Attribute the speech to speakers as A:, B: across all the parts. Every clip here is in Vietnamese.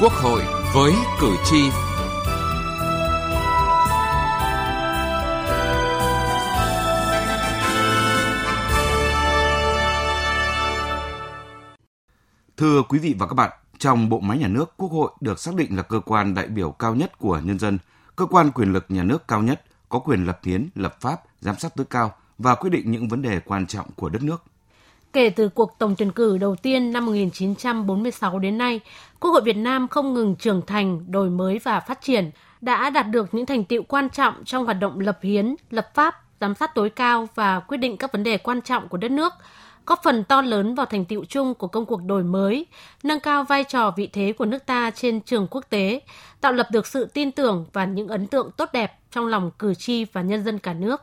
A: Quốc hội với cử tri. Thưa quý vị và các bạn, trong bộ máy nhà nước, Quốc hội được xác định là cơ quan đại biểu cao nhất của nhân dân, cơ quan quyền lực nhà nước cao nhất, có quyền lập hiến, lập pháp, giám sát tối cao và quyết định những vấn đề quan trọng của đất nước.
B: Kể từ cuộc tổng tuyển cử đầu tiên năm 1946 đến nay, Quốc hội Việt Nam không ngừng trưởng thành, đổi mới và phát triển, đã đạt được những thành tiệu quan trọng trong hoạt động lập hiến, lập pháp, giám sát tối cao và quyết định các vấn đề quan trọng của đất nước, góp phần to lớn vào thành tiệu chung của công cuộc đổi mới, nâng cao vai trò vị thế của nước ta trên trường quốc tế, tạo lập được sự tin tưởng và những ấn tượng tốt đẹp trong lòng cử tri và nhân dân cả nước.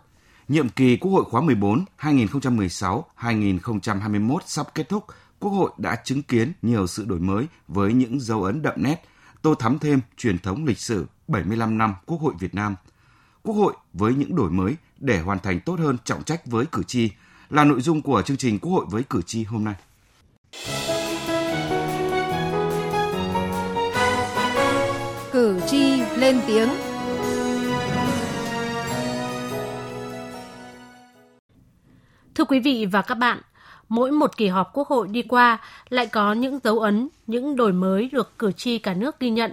A: Nhiệm kỳ Quốc hội khóa 14 2016-2021 sắp kết thúc, Quốc hội đã chứng kiến nhiều sự đổi mới với những dấu ấn đậm nét, tô thắm thêm truyền thống lịch sử 75 năm Quốc hội Việt Nam. Quốc hội với những đổi mới để hoàn thành tốt hơn trọng trách với cử tri là nội dung của chương trình Quốc hội với cử tri hôm nay.
C: Cử tri lên tiếng
B: Thưa quý vị và các bạn, mỗi một kỳ họp Quốc hội đi qua lại có những dấu ấn, những đổi mới được cử tri cả nước ghi nhận.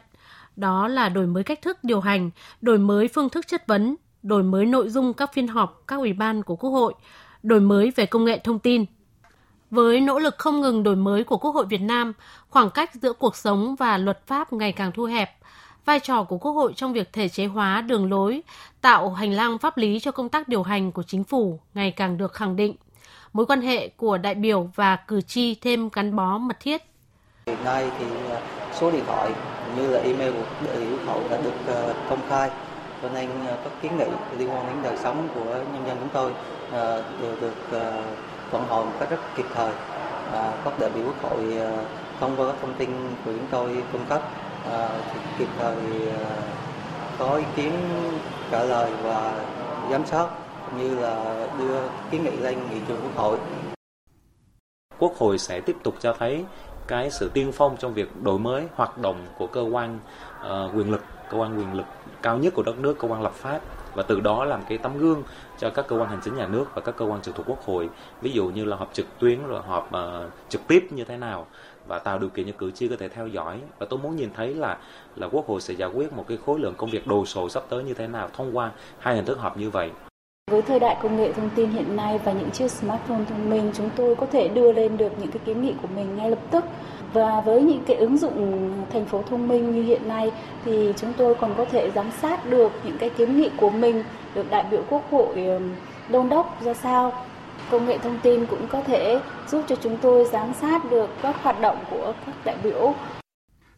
B: Đó là đổi mới cách thức điều hành, đổi mới phương thức chất vấn, đổi mới nội dung các phiên họp các ủy ban của Quốc hội, đổi mới về công nghệ thông tin. Với nỗ lực không ngừng đổi mới của Quốc hội Việt Nam, khoảng cách giữa cuộc sống và luật pháp ngày càng thu hẹp, vai trò của Quốc hội trong việc thể chế hóa đường lối, tạo hành lang pháp lý cho công tác điều hành của chính phủ ngày càng được khẳng định. Mối quan hệ của đại biểu và cử tri thêm gắn bó mật thiết.
D: Hiện nay thì à, số điện thoại như là email của đại biểu Quốc hội đã được à, công khai cho nên à, các kiến nghị liên quan đến đời sống của nhân dân chúng tôi đều được vận hồi một cách rất kịp thời. Các đại biểu Quốc hội thông qua các thông tin của chúng tôi cung cấp Ờ, kịp thời ờ, có ý kiến trả lời và giám sát như là đưa kiến nghị lên nghị trường quốc hội.
E: Quốc hội sẽ tiếp tục cho thấy cái sự tiên phong trong việc đổi mới hoạt động của cơ quan uh, quyền lực, cơ quan quyền lực cao nhất của đất nước, cơ quan lập pháp và từ đó làm cái tấm gương cho các cơ quan hành chính nhà nước và các cơ quan trực thuộc quốc hội ví dụ như là họp trực tuyến rồi họp uh, trực tiếp như thế nào và tạo điều kiện cho cử tri có thể theo dõi. Và tôi muốn nhìn thấy là là quốc hội sẽ giải quyết một cái khối lượng công việc đồ sộ sắp tới như thế nào thông qua hai hình thức họp như vậy.
F: Với thời đại công nghệ thông tin hiện nay và những chiếc smartphone thông minh, chúng tôi có thể đưa lên được những cái kiến nghị của mình ngay lập tức. Và với những cái ứng dụng thành phố thông minh như hiện nay thì chúng tôi còn có thể giám sát được những cái kiến nghị của mình được đại biểu quốc hội đôn đốc ra sao công nghệ thông tin cũng có thể giúp cho chúng tôi giám sát được các hoạt động của các đại biểu.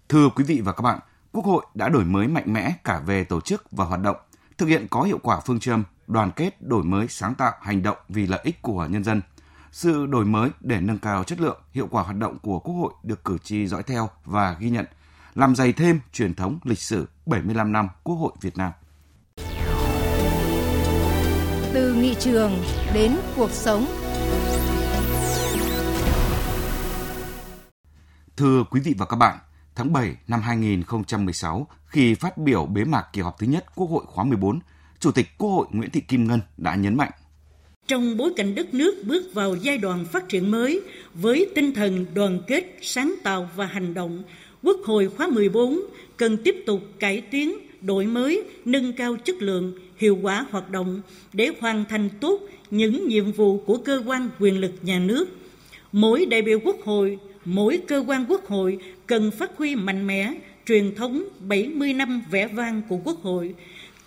A: Thưa quý vị và các bạn, Quốc hội đã đổi mới mạnh mẽ cả về tổ chức và hoạt động, thực hiện có hiệu quả phương châm đoàn kết, đổi mới, sáng tạo, hành động vì lợi ích của nhân dân. Sự đổi mới để nâng cao chất lượng, hiệu quả hoạt động của Quốc hội được cử tri dõi theo và ghi nhận, làm dày thêm truyền thống lịch sử 75 năm Quốc hội Việt Nam.
C: Từ nghị trường đến cuộc sống.
A: Thưa quý vị và các bạn, tháng 7 năm 2016, khi phát biểu bế mạc kỳ họp thứ nhất Quốc hội khóa 14, Chủ tịch Quốc hội Nguyễn Thị Kim Ngân đã nhấn mạnh
G: trong bối cảnh đất nước bước vào giai đoạn phát triển mới với tinh thần đoàn kết, sáng tạo và hành động, Quốc hội khóa 14 cần tiếp tục cải tiến, đổi mới, nâng cao chất lượng, hiệu quả hoạt động để hoàn thành tốt những nhiệm vụ của cơ quan quyền lực nhà nước. Mỗi đại biểu quốc hội, mỗi cơ quan quốc hội cần phát huy mạnh mẽ truyền thống 70 năm vẻ vang của quốc hội,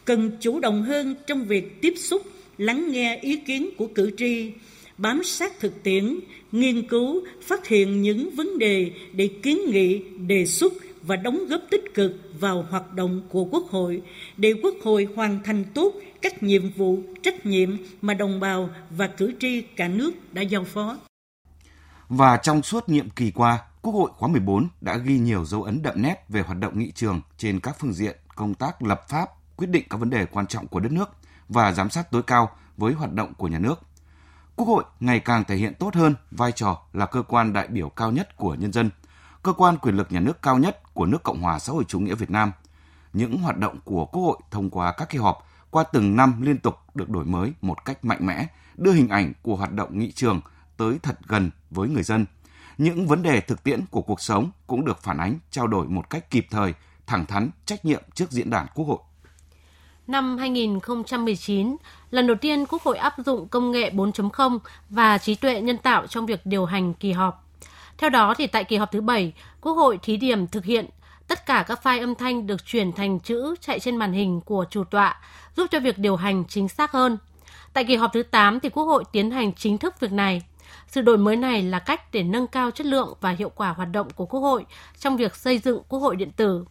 G: cần chủ động hơn trong việc tiếp xúc, lắng nghe ý kiến của cử tri, bám sát thực tiễn, nghiên cứu, phát hiện những vấn đề để kiến nghị, đề xuất và đóng góp tích cực vào hoạt động của Quốc hội để Quốc hội hoàn thành tốt các nhiệm vụ, trách nhiệm mà đồng bào và cử tri cả nước đã giao phó.
A: Và trong suốt nhiệm kỳ qua, Quốc hội khóa 14 đã ghi nhiều dấu ấn đậm nét về hoạt động nghị trường trên các phương diện công tác lập pháp, quyết định các vấn đề quan trọng của đất nước và giám sát tối cao với hoạt động của nhà nước. Quốc hội ngày càng thể hiện tốt hơn vai trò là cơ quan đại biểu cao nhất của nhân dân – cơ quan quyền lực nhà nước cao nhất của nước Cộng hòa xã hội chủ nghĩa Việt Nam. Những hoạt động của Quốc hội thông qua các kỳ họp qua từng năm liên tục được đổi mới một cách mạnh mẽ, đưa hình ảnh của hoạt động nghị trường tới thật gần với người dân. Những vấn đề thực tiễn của cuộc sống cũng được phản ánh, trao đổi một cách kịp thời, thẳng thắn, trách nhiệm trước diễn đàn Quốc hội.
B: Năm 2019, lần đầu tiên Quốc hội áp dụng công nghệ 4.0 và trí tuệ nhân tạo trong việc điều hành kỳ họp. Theo đó, thì tại kỳ họp thứ 7, Quốc hội thí điểm thực hiện tất cả các file âm thanh được chuyển thành chữ chạy trên màn hình của chủ tọa, giúp cho việc điều hành chính xác hơn. Tại kỳ họp thứ 8 thì Quốc hội tiến hành chính thức việc này. Sự đổi mới này là cách để nâng cao chất lượng và hiệu quả hoạt động của Quốc hội trong việc xây dựng Quốc hội điện tử.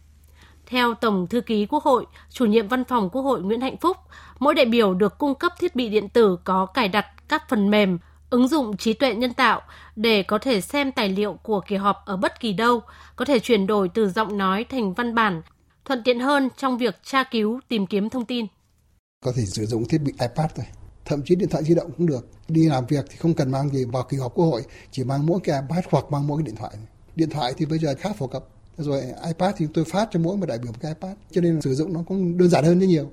B: Theo Tổng Thư ký Quốc hội, chủ nhiệm văn phòng Quốc hội Nguyễn Hạnh Phúc, mỗi đại biểu được cung cấp thiết bị điện tử có cài đặt các phần mềm, ứng dụng trí tuệ nhân tạo để có thể xem tài liệu của kỳ họp ở bất kỳ đâu, có thể chuyển đổi từ giọng nói thành văn bản, thuận tiện hơn trong việc tra cứu, tìm kiếm thông tin.
H: Có thể sử dụng thiết bị iPad thôi, thậm chí điện thoại di động cũng được. Đi làm việc thì không cần mang gì vào kỳ họp quốc hội, chỉ mang mỗi cái iPad hoặc mang mỗi cái điện thoại. Điện thoại thì bây giờ khá phổ cập, rồi iPad thì tôi phát cho mỗi một đại biểu một cái iPad, cho nên sử dụng nó cũng đơn giản hơn rất nhiều.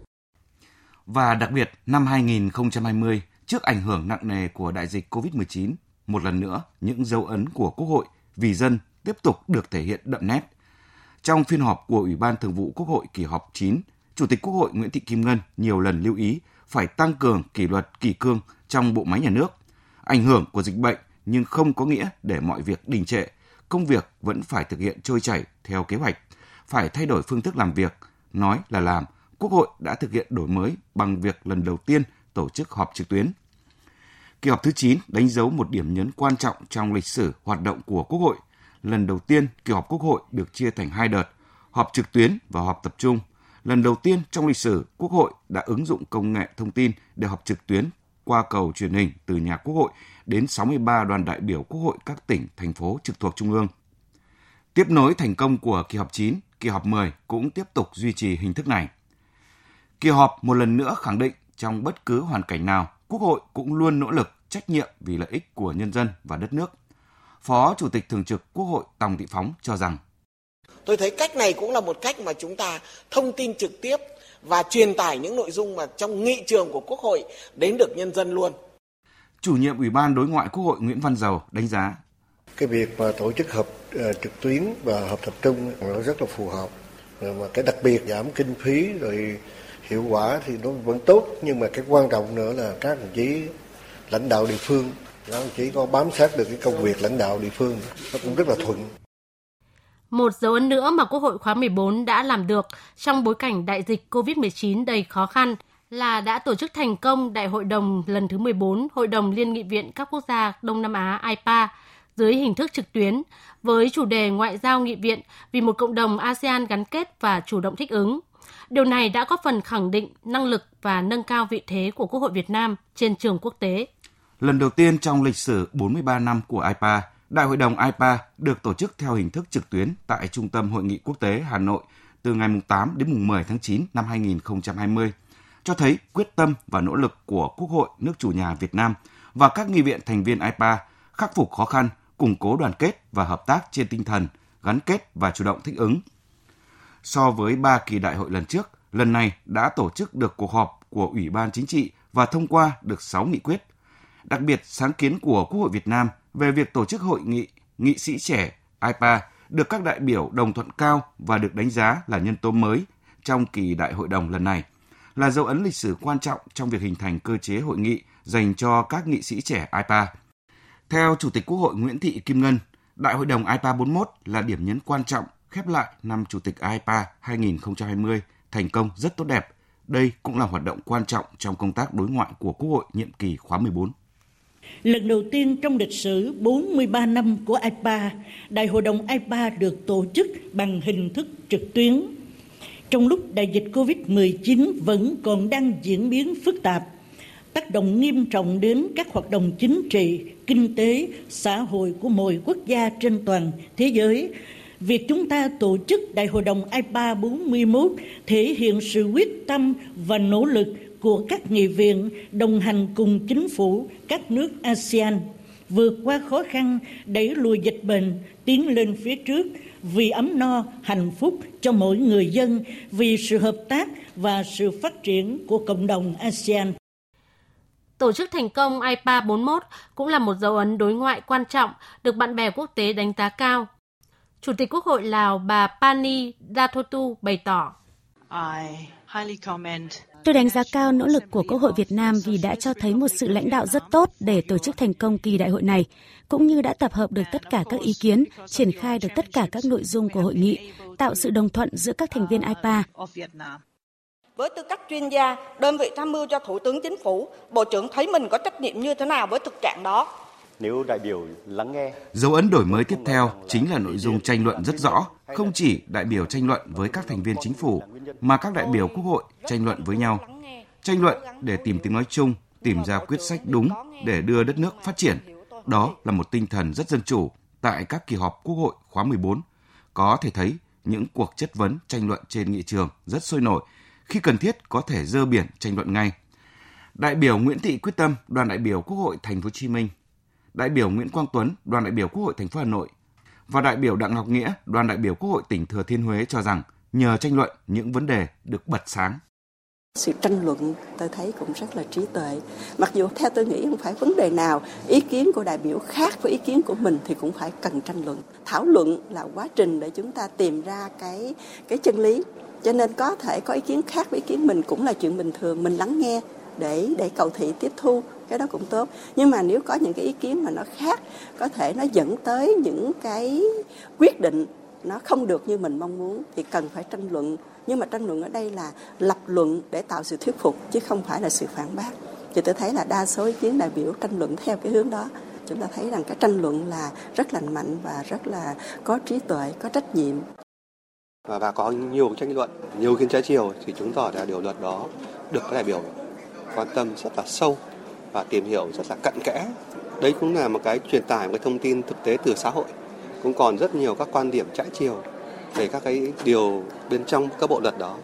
A: Và đặc biệt, năm 2020, trước ảnh hưởng nặng nề của đại dịch COVID-19, một lần nữa, những dấu ấn của Quốc hội vì dân tiếp tục được thể hiện đậm nét. Trong phiên họp của Ủy ban Thường vụ Quốc hội kỳ họp 9, Chủ tịch Quốc hội Nguyễn Thị Kim Ngân nhiều lần lưu ý phải tăng cường kỷ luật kỷ cương trong bộ máy nhà nước. Ảnh hưởng của dịch bệnh nhưng không có nghĩa để mọi việc đình trệ, công việc vẫn phải thực hiện trôi chảy theo kế hoạch, phải thay đổi phương thức làm việc, nói là làm. Quốc hội đã thực hiện đổi mới bằng việc lần đầu tiên tổ chức họp trực tuyến. Kỳ họp thứ 9 đánh dấu một điểm nhấn quan trọng trong lịch sử hoạt động của Quốc hội. Lần đầu tiên, kỳ họp Quốc hội được chia thành hai đợt, họp trực tuyến và họp tập trung. Lần đầu tiên trong lịch sử, Quốc hội đã ứng dụng công nghệ thông tin để họp trực tuyến qua cầu truyền hình từ nhà Quốc hội đến 63 đoàn đại biểu Quốc hội các tỉnh, thành phố trực thuộc Trung ương. Tiếp nối thành công của kỳ họp 9, kỳ họp 10 cũng tiếp tục duy trì hình thức này. Kỳ họp một lần nữa khẳng định trong bất cứ hoàn cảnh nào, Quốc hội cũng luôn nỗ lực trách nhiệm vì lợi ích của nhân dân và đất nước. Phó Chủ tịch Thường trực Quốc hội Tòng Thị Phóng cho rằng
I: Tôi thấy cách này cũng là một cách mà chúng ta thông tin trực tiếp và truyền tải những nội dung mà trong nghị trường của Quốc hội đến được nhân dân luôn.
A: Chủ nhiệm Ủy ban Đối ngoại Quốc hội Nguyễn Văn Dầu đánh giá
J: cái việc mà tổ chức họp uh, trực tuyến và họp tập trung nó rất là phù hợp rồi mà cái đặc biệt giảm kinh phí rồi hiệu quả thì nó vẫn tốt, nhưng mà cái quan trọng nữa là các đồng chí lãnh đạo địa phương, các đồng chí có bám sát được cái công việc lãnh đạo địa phương, nó cũng rất là thuận
B: một dấu ấn nữa mà Quốc hội khóa 14 đã làm được trong bối cảnh đại dịch COVID-19 đầy khó khăn là đã tổ chức thành công Đại hội đồng lần thứ 14 Hội đồng Liên nghị viện các quốc gia Đông Nam Á IPA dưới hình thức trực tuyến với chủ đề Ngoại giao nghị viện vì một cộng đồng ASEAN gắn kết và chủ động thích ứng. Điều này đã góp phần khẳng định năng lực và nâng cao vị thế của Quốc hội Việt Nam trên trường quốc tế.
A: Lần đầu tiên trong lịch sử 43 năm của IPA, Đại hội đồng IPA được tổ chức theo hình thức trực tuyến tại Trung tâm Hội nghị Quốc tế Hà Nội từ ngày 8 đến mùng 10 tháng 9 năm 2020, cho thấy quyết tâm và nỗ lực của Quốc hội nước chủ nhà Việt Nam và các nghị viện thành viên IPA khắc phục khó khăn, củng cố đoàn kết và hợp tác trên tinh thần gắn kết và chủ động thích ứng. So với ba kỳ đại hội lần trước, lần này đã tổ chức được cuộc họp của Ủy ban Chính trị và thông qua được 6 nghị quyết. Đặc biệt, sáng kiến của Quốc hội Việt Nam về việc tổ chức hội nghị nghị sĩ trẻ IPA được các đại biểu đồng thuận cao và được đánh giá là nhân tố mới trong kỳ đại hội đồng lần này, là dấu ấn lịch sử quan trọng trong việc hình thành cơ chế hội nghị dành cho các nghị sĩ trẻ IPA. Theo Chủ tịch Quốc hội Nguyễn Thị Kim Ngân, Đại hội đồng IPA 41 là điểm nhấn quan trọng khép lại năm Chủ tịch AIPA 2020 thành công rất tốt đẹp. Đây cũng là hoạt động quan trọng trong công tác đối ngoại của Quốc hội nhiệm kỳ khóa 14.
G: Lần đầu tiên trong lịch sử 43 năm của AIPA, Đại hội đồng AIPA được tổ chức bằng hình thức trực tuyến. Trong lúc đại dịch COVID-19 vẫn còn đang diễn biến phức tạp, tác động nghiêm trọng đến các hoạt động chính trị, kinh tế, xã hội của mọi quốc gia trên toàn thế giới. Việc chúng ta tổ chức Đại hội đồng IPA 41 thể hiện sự quyết tâm và nỗ lực của các nghị viện đồng hành cùng chính phủ các nước ASEAN vượt qua khó khăn, đẩy lùi dịch bệnh, tiến lên phía trước vì ấm no, hạnh phúc cho mỗi người dân, vì sự hợp tác và sự phát triển của cộng đồng ASEAN.
B: Tổ chức thành công IPA 41 cũng là một dấu ấn đối ngoại quan trọng được bạn bè quốc tế đánh giá cao. Chủ tịch Quốc hội Lào bà Pani Dathotu bày tỏ.
K: Tôi đánh giá cao nỗ lực của Quốc hội Việt Nam vì đã cho thấy một sự lãnh đạo rất tốt để tổ chức thành công kỳ đại hội này, cũng như đã tập hợp được tất cả các ý kiến, triển khai được tất cả các nội dung của hội nghị, tạo sự đồng thuận giữa các thành viên IPA.
L: Với tư cách chuyên gia, đơn vị tham mưu cho Thủ tướng Chính phủ, Bộ trưởng thấy mình có trách nhiệm như thế nào với thực trạng đó?
M: Nếu đại biểu lắng nghe.
A: Dấu ấn đổi mới tiếp theo chính là nội dung tranh luận rất rõ, không chỉ đại biểu tranh luận với các thành viên chính phủ, mà các đại biểu quốc hội tranh luận với nhau. Tranh luận để tìm tiếng nói chung, tìm ra quyết sách đúng để đưa đất nước phát triển. Đó là một tinh thần rất dân chủ tại các kỳ họp Quốc hội khóa 14. Có thể thấy những cuộc chất vấn tranh luận trên nghị trường rất sôi nổi, khi cần thiết có thể dơ biển tranh luận ngay. Đại biểu Nguyễn Thị Quyết Tâm, đoàn đại biểu Quốc hội Thành phố Hồ Chí Minh đại biểu Nguyễn Quang Tuấn, đoàn đại biểu Quốc hội thành phố Hà Nội và đại biểu Đặng Ngọc Nghĩa, đoàn đại biểu Quốc hội tỉnh Thừa Thiên Huế cho rằng nhờ tranh luận những vấn đề được bật sáng.
N: Sự tranh luận tôi thấy cũng rất là trí tuệ. Mặc dù theo tôi nghĩ không phải vấn đề nào, ý kiến của đại biểu khác với ý kiến của mình thì cũng phải cần tranh luận. Thảo luận là quá trình để chúng ta tìm ra cái cái chân lý. Cho nên có thể có ý kiến khác với ý kiến mình cũng là chuyện bình thường, mình lắng nghe để để cầu thị tiếp thu cái đó cũng tốt. Nhưng mà nếu có những cái ý kiến mà nó khác có thể nó dẫn tới những cái quyết định nó không được như mình mong muốn thì cần phải tranh luận. Nhưng mà tranh luận ở đây là lập luận để tạo sự thuyết phục chứ không phải là sự phản bác. Thì tôi thấy là đa số ý kiến đại biểu tranh luận theo cái hướng đó. Chúng ta thấy rằng cái tranh luận là rất lành mạnh và rất là có trí tuệ có trách nhiệm.
O: Và, và có nhiều tranh luận nhiều kiến trái chiều thì chứng tỏ là điều luật đó được các đại biểu quan tâm rất là sâu và tìm hiểu rất là cặn kẽ. Đấy cũng là một cái truyền tải một cái thông tin thực tế từ xã hội. Cũng còn rất nhiều các quan điểm trái chiều về các cái điều bên trong các bộ luật đó.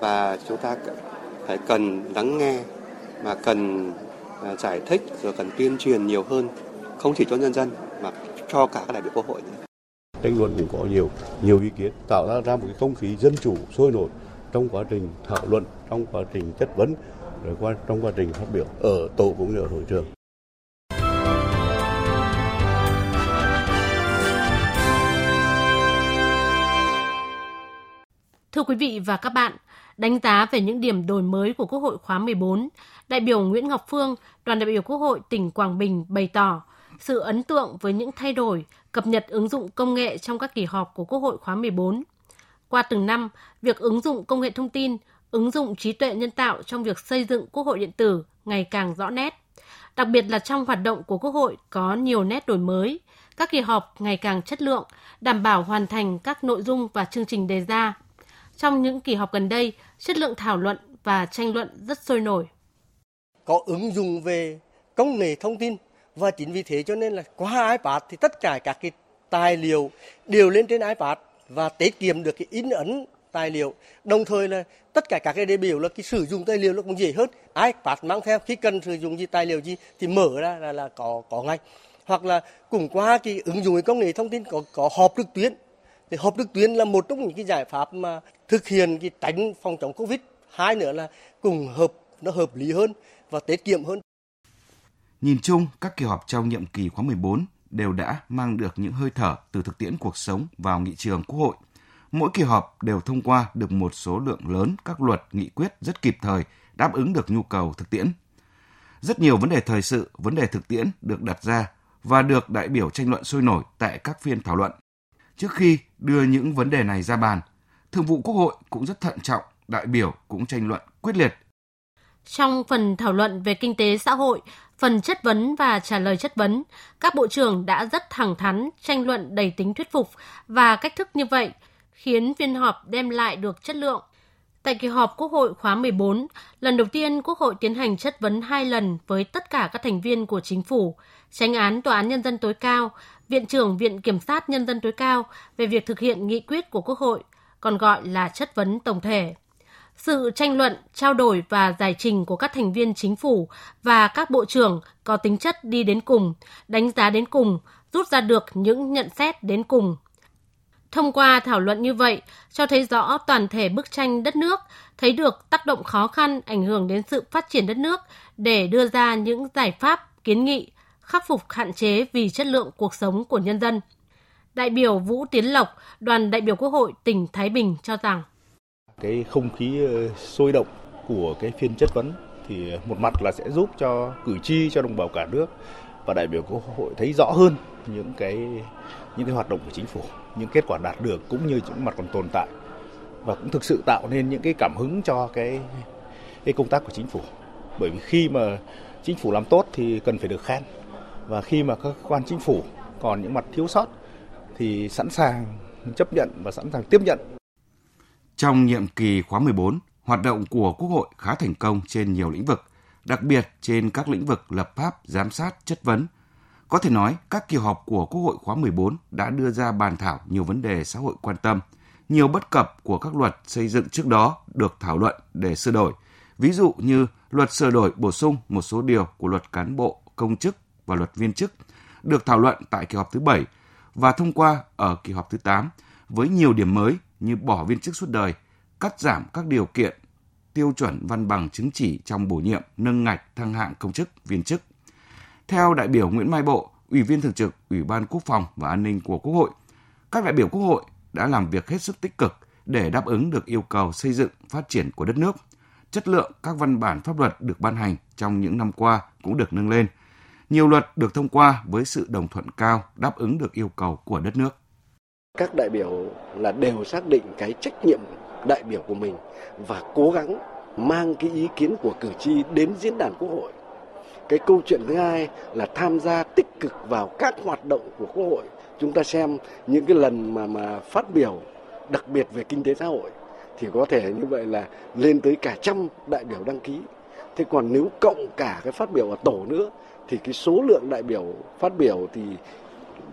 O: Và chúng ta phải cần lắng nghe mà cần à, giải thích rồi cần tuyên truyền nhiều hơn không chỉ cho nhân dân mà cho cả các đại biểu quốc hội nữa.
M: Tranh luận cũng có nhiều nhiều ý kiến tạo ra ra một cái không khí dân chủ sôi nổi trong quá trình thảo luận, trong quá trình chất vấn rồi qua trong quá trình phát biểu ở tổ cũng như ở hội trường.
B: Thưa quý vị và các bạn, đánh giá về những điểm đổi mới của Quốc hội khóa 14, đại biểu Nguyễn Ngọc Phương, đoàn đại biểu Quốc hội tỉnh Quảng Bình bày tỏ sự ấn tượng với những thay đổi, cập nhật ứng dụng công nghệ trong các kỳ họp của Quốc hội khóa 14. Qua từng năm, việc ứng dụng công nghệ thông tin, ứng dụng trí tuệ nhân tạo trong việc xây dựng Quốc hội điện tử ngày càng rõ nét. Đặc biệt là trong hoạt động của Quốc hội có nhiều nét đổi mới, các kỳ họp ngày càng chất lượng, đảm bảo hoàn thành các nội dung và chương trình đề ra. Trong những kỳ họp gần đây, chất lượng thảo luận và tranh luận rất sôi nổi.
P: Có ứng dụng về công nghệ thông tin và chính vì thế cho nên là qua iPad thì tất cả các cái tài liệu đều lên trên iPad và tiết kiệm được cái in ấn tài liệu. Đồng thời là tất cả các cái đề biểu là cái sử dụng tài liệu nó cũng dễ hơn. Ai phát mang theo khi cần sử dụng gì tài liệu gì thì mở ra là, là có có ngay. Hoặc là cùng qua cái ứng dụng công nghệ thông tin có có họp trực tuyến. Thì họp trực tuyến là một trong những cái giải pháp mà thực hiện cái tránh phòng chống covid. Hai nữa là cùng hợp nó hợp lý hơn và tiết kiệm hơn.
A: Nhìn chung, các kỳ họp trong nhiệm kỳ khóa 14 đều đã mang được những hơi thở từ thực tiễn cuộc sống vào nghị trường Quốc hội mỗi kỳ họp đều thông qua được một số lượng lớn các luật, nghị quyết rất kịp thời, đáp ứng được nhu cầu thực tiễn. Rất nhiều vấn đề thời sự, vấn đề thực tiễn được đặt ra và được đại biểu tranh luận sôi nổi tại các phiên thảo luận. Trước khi đưa những vấn đề này ra bàn, Thường vụ Quốc hội cũng rất thận trọng, đại biểu cũng tranh luận quyết liệt.
B: Trong phần thảo luận về kinh tế xã hội, phần chất vấn và trả lời chất vấn, các bộ trưởng đã rất thẳng thắn, tranh luận đầy tính thuyết phục và cách thức như vậy khiến phiên họp đem lại được chất lượng. Tại kỳ họp Quốc hội khóa 14, lần đầu tiên Quốc hội tiến hành chất vấn hai lần với tất cả các thành viên của chính phủ, tránh án Tòa án Nhân dân tối cao, Viện trưởng Viện Kiểm sát Nhân dân tối cao về việc thực hiện nghị quyết của Quốc hội, còn gọi là chất vấn tổng thể. Sự tranh luận, trao đổi và giải trình của các thành viên chính phủ và các bộ trưởng có tính chất đi đến cùng, đánh giá đến cùng, rút ra được những nhận xét đến cùng. Thông qua thảo luận như vậy, cho thấy rõ toàn thể bức tranh đất nước, thấy được tác động khó khăn ảnh hưởng đến sự phát triển đất nước để đưa ra những giải pháp, kiến nghị, khắc phục hạn chế vì chất lượng cuộc sống của nhân dân. Đại biểu Vũ Tiến Lộc, đoàn đại biểu Quốc hội tỉnh Thái Bình cho rằng
Q: cái không khí ờ, sôi động của cái phiên chất vấn thì một mặt là sẽ giúp cho cử tri cho đồng bào cả nước và đại biểu quốc hội thấy rõ hơn những cái những cái hoạt động của chính phủ, những kết quả đạt được cũng như những mặt còn tồn tại và cũng thực sự tạo nên những cái cảm hứng cho cái cái công tác của chính phủ. Bởi vì khi mà chính phủ làm tốt thì cần phải được khen và khi mà các quan chính phủ còn những mặt thiếu sót thì sẵn sàng chấp nhận và sẵn sàng tiếp nhận.
A: Trong nhiệm kỳ khóa 14, hoạt động của Quốc hội khá thành công trên nhiều lĩnh vực, đặc biệt trên các lĩnh vực lập pháp, giám sát, chất vấn. Có thể nói, các kỳ họp của Quốc hội khóa 14 đã đưa ra bàn thảo nhiều vấn đề xã hội quan tâm, nhiều bất cập của các luật xây dựng trước đó được thảo luận để sửa đổi. Ví dụ như luật sửa đổi bổ sung một số điều của luật cán bộ, công chức và luật viên chức được thảo luận tại kỳ họp thứ 7 và thông qua ở kỳ họp thứ 8 với nhiều điểm mới như bỏ viên chức suốt đời, cắt giảm các điều kiện tiêu chuẩn văn bằng chứng chỉ trong bổ nhiệm, nâng ngạch thăng hạng công chức, viên chức. Theo đại biểu Nguyễn Mai Bộ, Ủy viên thường trực Ủy ban Quốc phòng và An ninh của Quốc hội, các đại biểu Quốc hội đã làm việc hết sức tích cực để đáp ứng được yêu cầu xây dựng phát triển của đất nước. Chất lượng các văn bản pháp luật được ban hành trong những năm qua cũng được nâng lên. Nhiều luật được thông qua với sự đồng thuận cao đáp ứng được yêu cầu của đất nước
J: các đại biểu là đều xác định cái trách nhiệm đại biểu của mình và cố gắng mang cái ý kiến của cử tri đến diễn đàn quốc hội. Cái câu chuyện thứ hai là tham gia tích cực vào các hoạt động của quốc hội. Chúng ta xem những cái lần mà mà phát biểu đặc biệt về kinh tế xã hội thì có thể như vậy là lên tới cả trăm đại biểu đăng ký. Thế còn nếu cộng cả cái phát biểu ở tổ nữa thì cái số lượng đại biểu phát biểu thì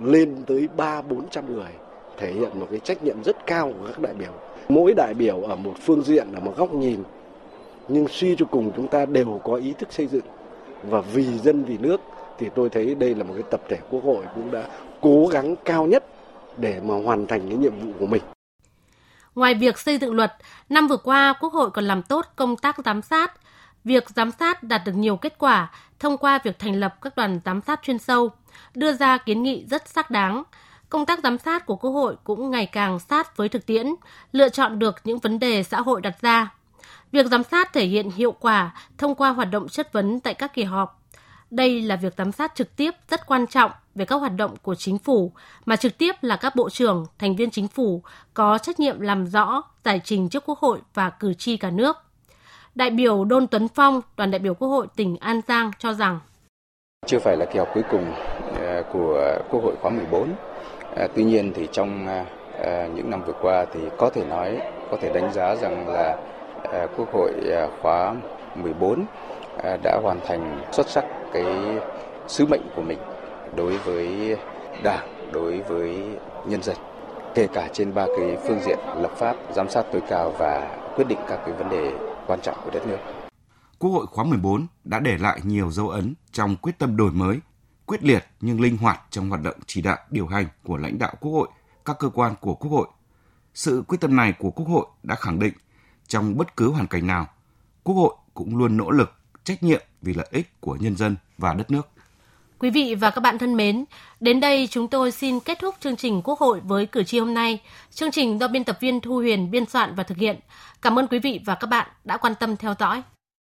J: lên tới ba bốn trăm người thể hiện một cái trách nhiệm rất cao của các đại biểu. Mỗi đại biểu ở một phương diện, ở một góc nhìn, nhưng suy cho cùng chúng ta đều có ý thức xây dựng và vì dân vì nước thì tôi thấy đây là một cái tập thể quốc hội cũng đã cố gắng cao nhất để mà hoàn thành cái nhiệm vụ của mình.
B: Ngoài việc xây dựng luật, năm vừa qua Quốc hội còn làm tốt công tác giám sát. Việc giám sát đạt được nhiều kết quả thông qua việc thành lập các đoàn giám sát chuyên sâu, đưa ra kiến nghị rất xác đáng, công tác giám sát của Quốc hội cũng ngày càng sát với thực tiễn, lựa chọn được những vấn đề xã hội đặt ra. Việc giám sát thể hiện hiệu quả thông qua hoạt động chất vấn tại các kỳ họp. Đây là việc giám sát trực tiếp rất quan trọng về các hoạt động của chính phủ, mà trực tiếp là các bộ trưởng, thành viên chính phủ có trách nhiệm làm rõ, giải trình trước Quốc hội và cử tri cả nước. Đại biểu Đôn Tuấn Phong, đoàn đại biểu Quốc hội tỉnh An Giang cho rằng
R: chưa phải là kỳ họp cuối cùng à, của Quốc hội khóa 14 à, tuy nhiên thì trong à, những năm vừa qua thì có thể nói, có thể đánh giá rằng là Ờ, Quốc hội ờ, khóa 14 ờ, đã hoàn thành xuất sắc cái sứ mệnh của mình đối với Đảng, đối với nhân dân, kể cả trên ba cái phương diện lập pháp, giám sát tối cao và quyết định các cái vấn đề quan trọng của đất nước.
A: Quốc hội khóa 14 đã để lại nhiều dấu ấn trong quyết tâm đổi mới, quyết liệt nhưng linh hoạt trong hoạt động chỉ đạo điều hành của lãnh đạo Quốc hội, các cơ quan của Quốc hội. Sự quyết tâm này của Quốc hội đã khẳng định trong bất cứ hoàn cảnh nào, Quốc hội cũng luôn nỗ lực, trách nhiệm vì lợi ích của nhân dân và đất nước.
B: Quý vị và các bạn thân mến, đến đây chúng tôi xin kết thúc chương trình Quốc hội với cử tri hôm nay. Chương trình do biên tập viên Thu Huyền biên soạn và thực hiện. Cảm ơn quý vị và các bạn đã quan tâm theo dõi.